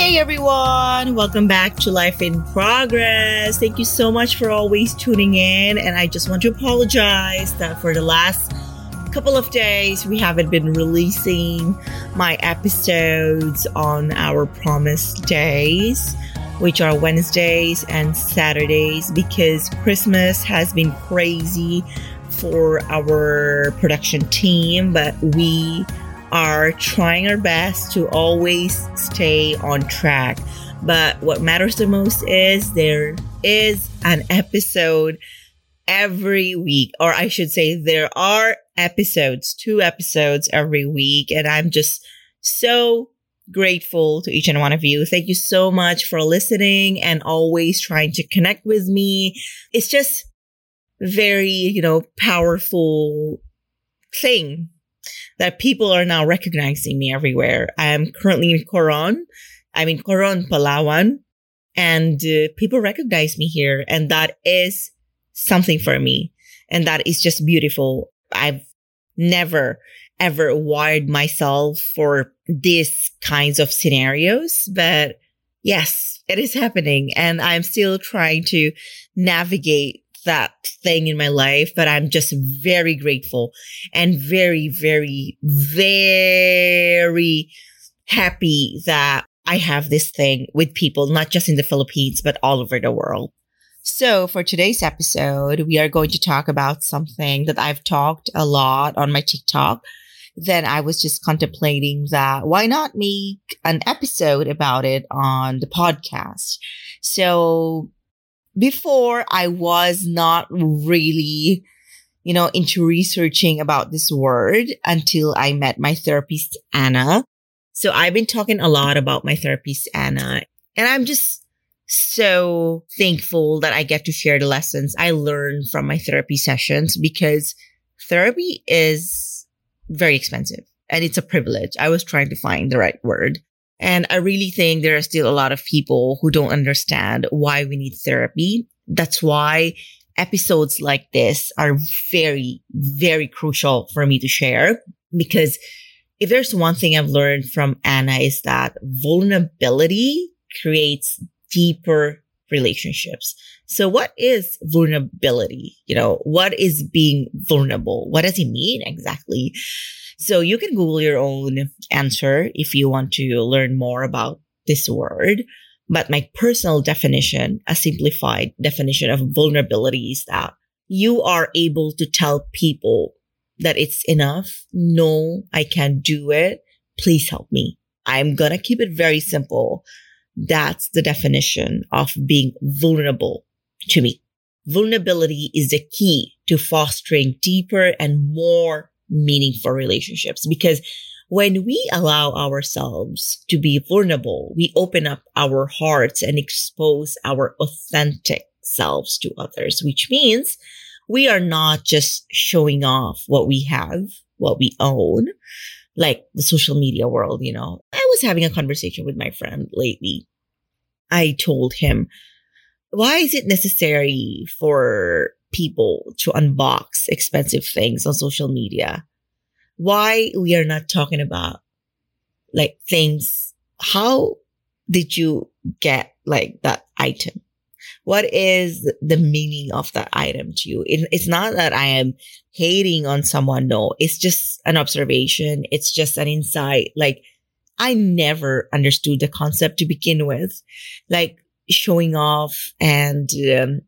Hey everyone, welcome back to Life in Progress. Thank you so much for always tuning in. And I just want to apologize that for the last couple of days we haven't been releasing my episodes on our promised days, which are Wednesdays and Saturdays, because Christmas has been crazy for our production team, but we are trying our best to always stay on track. But what matters the most is there is an episode every week, or I should say, there are episodes, two episodes every week. And I'm just so grateful to each and one of you. Thank you so much for listening and always trying to connect with me. It's just very, you know, powerful thing that people are now recognizing me everywhere. I am currently in Coron. I'm in Coron, Palawan, and uh, people recognize me here. And that is something for me. And that is just beautiful. I've never ever wired myself for these kinds of scenarios, but yes, it is happening. And I'm still trying to navigate that thing in my life, but I'm just very grateful and very, very, very happy that I have this thing with people, not just in the Philippines, but all over the world. So for today's episode, we are going to talk about something that I've talked a lot on my TikTok. Then I was just contemplating that why not make an episode about it on the podcast? So before I was not really, you know, into researching about this word until I met my therapist, Anna. So I've been talking a lot about my therapist, Anna, and I'm just so thankful that I get to share the lessons I learned from my therapy sessions because therapy is very expensive and it's a privilege. I was trying to find the right word. And I really think there are still a lot of people who don't understand why we need therapy. That's why episodes like this are very, very crucial for me to share because if there's one thing I've learned from Anna is that vulnerability creates deeper relationships. So what is vulnerability? You know, what is being vulnerable? What does it mean exactly? So you can Google your own answer if you want to learn more about this word. But my personal definition, a simplified definition of vulnerability is that you are able to tell people that it's enough. No, I can't do it. Please help me. I'm going to keep it very simple. That's the definition of being vulnerable to me. Vulnerability is the key to fostering deeper and more meaningful relationships because when we allow ourselves to be vulnerable, we open up our hearts and expose our authentic selves to others, which means we are not just showing off what we have, what we own, like the social media world, you know. I was having a conversation with my friend lately. I told him, why is it necessary for people to unbox expensive things on social media. Why we are not talking about like things. How did you get like that item? What is the meaning of that item to you? It, it's not that I am hating on someone. No, it's just an observation. It's just an insight. Like I never understood the concept to begin with, like showing off and um,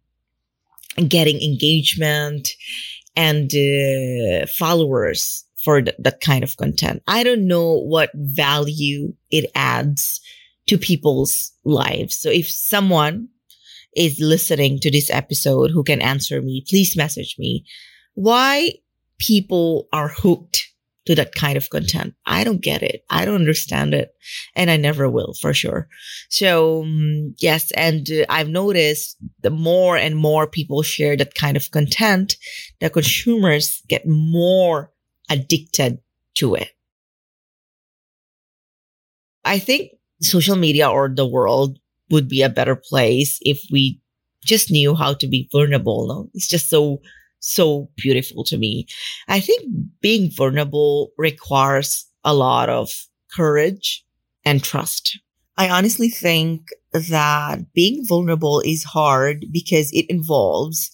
getting engagement and uh, followers for th- that kind of content. I don't know what value it adds to people's lives. So if someone is listening to this episode who can answer me, please message me why people are hooked to that kind of content. I don't get it. I don't understand it. And I never will for sure. So um, yes. And uh, I've noticed the more and more people share that kind of content, the consumers get more addicted to it. I think social media or the world would be a better place if we just knew how to be vulnerable. No? It's just so so beautiful to me. I think being vulnerable requires a lot of courage and trust. I honestly think that being vulnerable is hard because it involves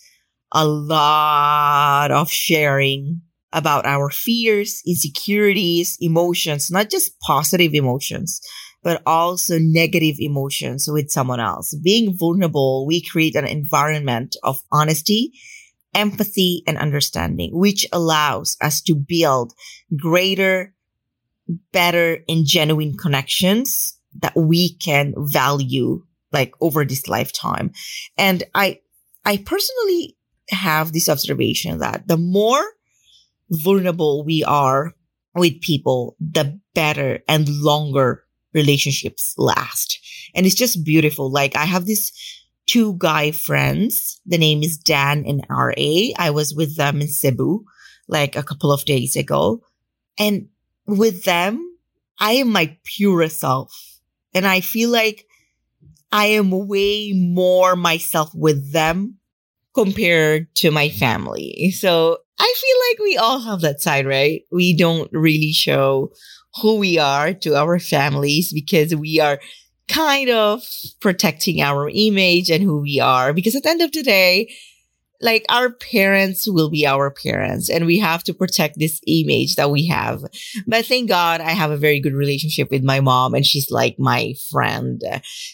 a lot of sharing about our fears, insecurities, emotions, not just positive emotions, but also negative emotions with someone else. Being vulnerable, we create an environment of honesty empathy and understanding, which allows us to build greater, better and genuine connections that we can value like over this lifetime. And I, I personally have this observation that the more vulnerable we are with people, the better and longer relationships last. And it's just beautiful. Like I have this two guy friends. The name is Dan and RA. I was with them in Cebu like a couple of days ago. And with them, I am my purest self. And I feel like I am way more myself with them compared to my family. So I feel like we all have that side, right? We don't really show who we are to our families because we are kind of protecting our image and who we are. Because at the end of the day, like our parents will be our parents and we have to protect this image that we have. But thank God I have a very good relationship with my mom and she's like my friend.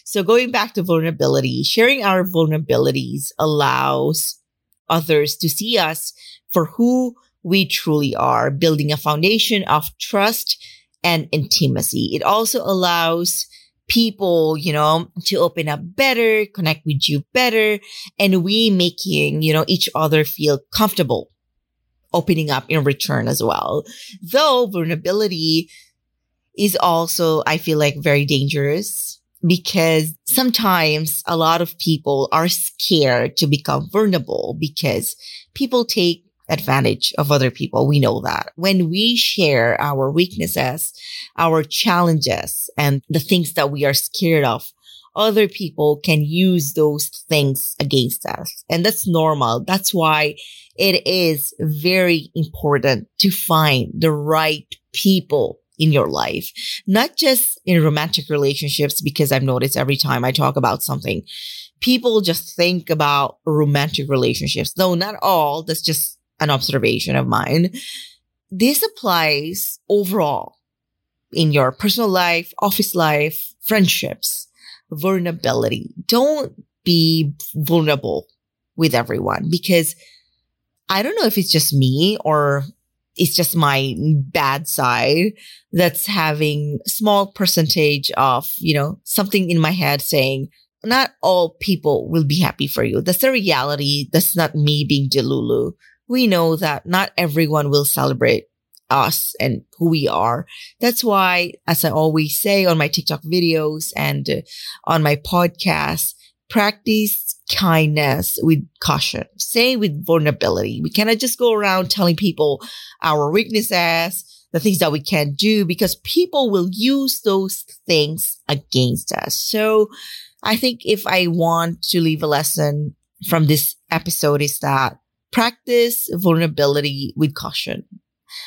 So going back to vulnerability, sharing our vulnerabilities allows others to see us for who we truly are, building a foundation of trust and intimacy. It also allows people, you know, to open up better, connect with you better, and we making, you know, each other feel comfortable opening up in return as well. Though vulnerability is also, I feel like very dangerous because sometimes a lot of people are scared to become vulnerable because people take advantage of other people. We know that when we share our weaknesses, our challenges and the things that we are scared of, other people can use those things against us. And that's normal. That's why it is very important to find the right people in your life, not just in romantic relationships, because I've noticed every time I talk about something, people just think about romantic relationships. No, not all. That's just an observation of mine. This applies overall in your personal life, office life, friendships, vulnerability. Don't be vulnerable with everyone because I don't know if it's just me or it's just my bad side that's having small percentage of, you know, something in my head saying, not all people will be happy for you. That's the reality. That's not me being Delulu we know that not everyone will celebrate us and who we are. That's why, as I always say on my TikTok videos and uh, on my podcast, practice kindness with caution. Say with vulnerability. We cannot just go around telling people our weaknesses, the things that we can't do because people will use those things against us. So I think if I want to leave a lesson from this episode is that practice vulnerability with caution.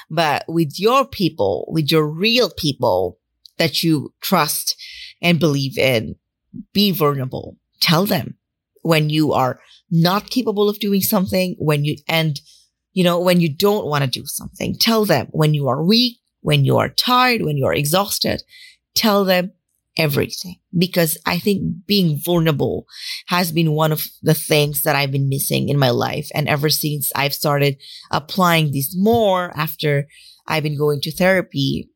But with your people, with your real people that you trust and believe in, be vulnerable. Tell them when you are not capable of doing something, when you, and, you know, when you don't want to do something. Tell them when you are weak, when you are tired, when you are exhausted. Tell them everything because I think being vulnerable has been one of the things that I've been missing in my life. And ever since I've started applying this more after I've been going to therapy,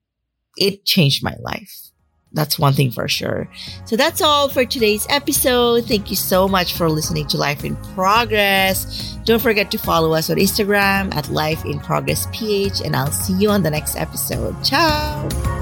it changed my life. That's one thing for sure. So that's all for today's episode. Thank you so much for listening to Life in Progress. Don't forget to follow us on Instagram at Life in Progress PH, and I'll see you on the next episode. Ciao.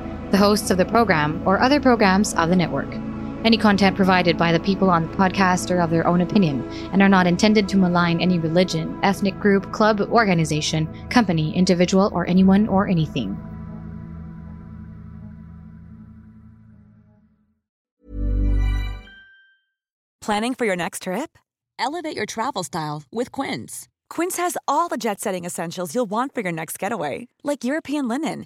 the hosts of the program, or other programs of the network. Any content provided by the people on the podcast are of their own opinion and are not intended to malign any religion, ethnic group, club, organization, company, individual, or anyone or anything. Planning for your next trip? Elevate your travel style with Quince. Quince has all the jet setting essentials you'll want for your next getaway, like European linen,